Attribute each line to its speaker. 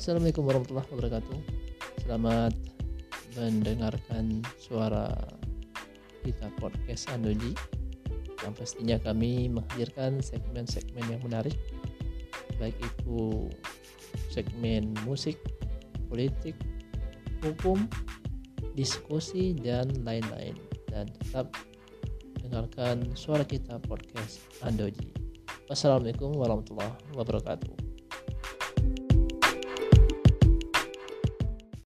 Speaker 1: Assalamualaikum warahmatullahi wabarakatuh. Selamat mendengarkan suara kita podcast Andoji yang pastinya kami menghadirkan segmen-segmen yang menarik baik itu segmen musik, politik, hukum, diskusi dan lain-lain dan tetap dengarkan suara kita podcast Andoji. Wassalamualaikum warahmatullahi wabarakatuh.